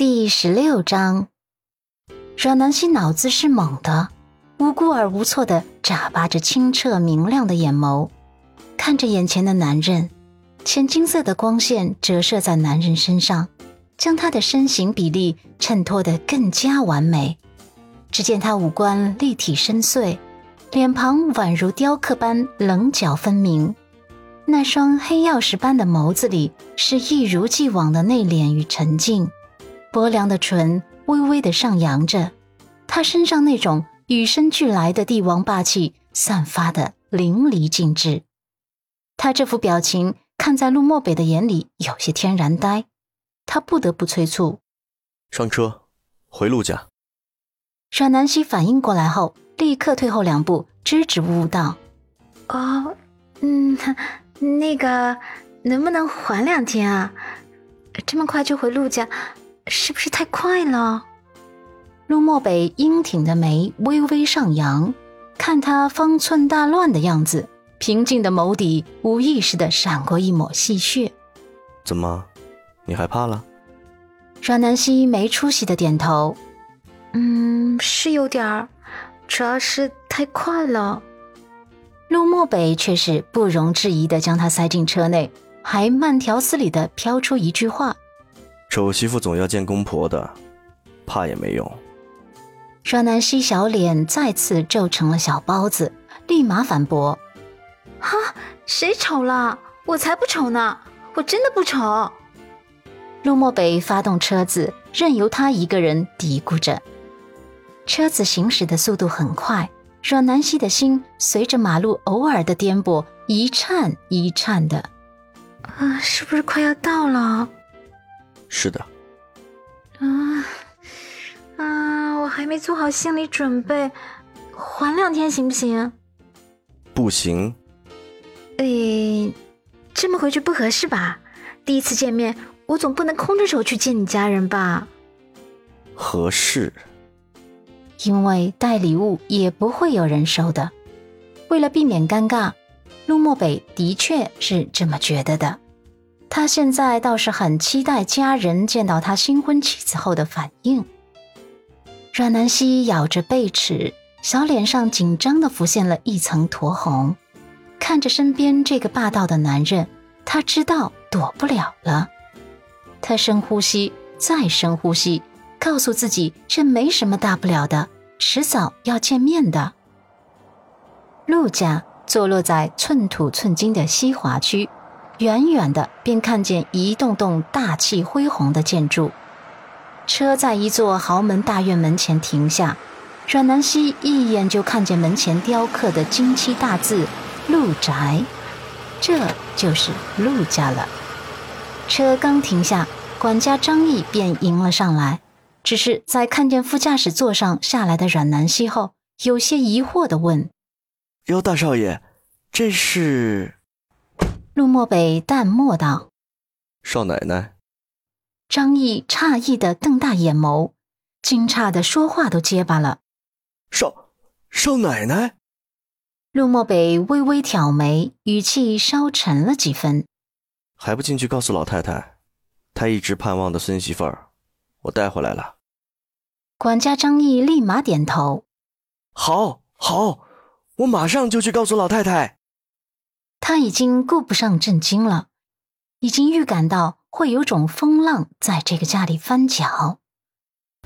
第十六章，阮南希脑子是猛的，无辜而无措的眨巴着清澈明亮的眼眸，看着眼前的男人，浅金色的光线折射在男人身上，将他的身形比例衬托得更加完美。只见他五官立体深邃，脸庞宛如雕刻般棱角分明，那双黑曜石般的眸子里是一如既往的内敛与沉静。薄凉的唇微微的上扬着，他身上那种与生俱来的帝王霸气散发的淋漓尽致。他这副表情看在陆漠北的眼里有些天然呆，他不得不催促：“上车，回陆家。”阮南希反应过来后，立刻退后两步，支支吾吾道：“哦，嗯，那个能不能缓两天啊？这么快就回陆家？”是不是太快了？陆漠北英挺的眉微微上扬，看他方寸大乱的样子，平静的眸底无意识的闪过一抹戏谑。怎么，你害怕了？阮南希没出息的点头。嗯，是有点儿，主要是太快了。陆漠北却是不容置疑的将他塞进车内，还慢条斯理的飘出一句话。丑媳妇总要见公婆的，怕也没用。阮南希小脸再次皱成了小包子，立马反驳：“哈，谁丑了？我才不丑呢！我真的不丑。”陆漠北发动车子，任由他一个人嘀咕着。车子行驶的速度很快，阮南希的心随着马路偶尔的颠簸一颤一颤的。啊，是不是快要到了？是的，啊啊！我还没做好心理准备，缓两天行不行？不行。诶，这么回去不合适吧？第一次见面，我总不能空着手去见你家人吧？合适，因为带礼物也不会有人收的。为了避免尴尬，陆漠北的确是这么觉得的。他现在倒是很期待家人见到他新婚妻子后的反应。阮南希咬着贝齿，小脸上紧张的浮现了一层酡红，看着身边这个霸道的男人，他知道躲不了了。他深呼吸，再深呼吸，告诉自己这没什么大不了的，迟早要见面的。陆家坐落在寸土寸金的西华区。远远的便看见一栋栋大气恢宏的建筑，车在一座豪门大院门前停下。阮南希一眼就看见门前雕刻的金漆大字“陆宅”，这就是陆家了。车刚停下，管家张毅便迎了上来，只是在看见副驾驶座上下来的阮南希后，有些疑惑的问：“哟，大少爷，这是？”陆漠北淡漠道：“少奶奶。”张毅诧异的瞪大眼眸，惊诧的说话都结巴了。“少少奶奶。”陆漠北微微挑眉，语气稍沉了几分。“还不进去告诉老太太，她一直盼望的孙媳妇儿，我带回来了。”管家张毅立马点头：“好，好，我马上就去告诉老太太。”他已经顾不上震惊了，已经预感到会有种风浪在这个家里翻搅。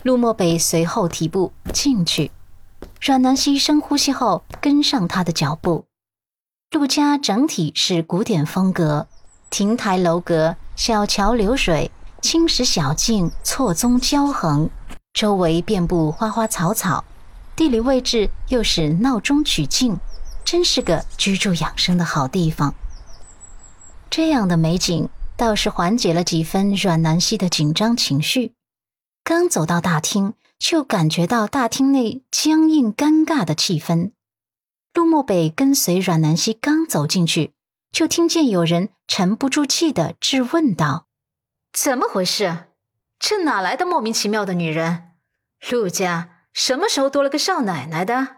陆漠北随后提步进去，阮南希深呼吸后跟上他的脚步。陆家整体是古典风格，亭台楼阁、小桥流水、青石小径错综交横，周围遍布花花草草，地理位置又是闹中取静。真是个居住养生的好地方。这样的美景倒是缓解了几分阮南希的紧张情绪。刚走到大厅，就感觉到大厅内僵硬尴尬的气氛。陆漠北跟随阮南希刚走进去，就听见有人沉不住气的质问道：“怎么回事？这哪来的莫名其妙的女人？陆家什么时候多了个少奶奶的？”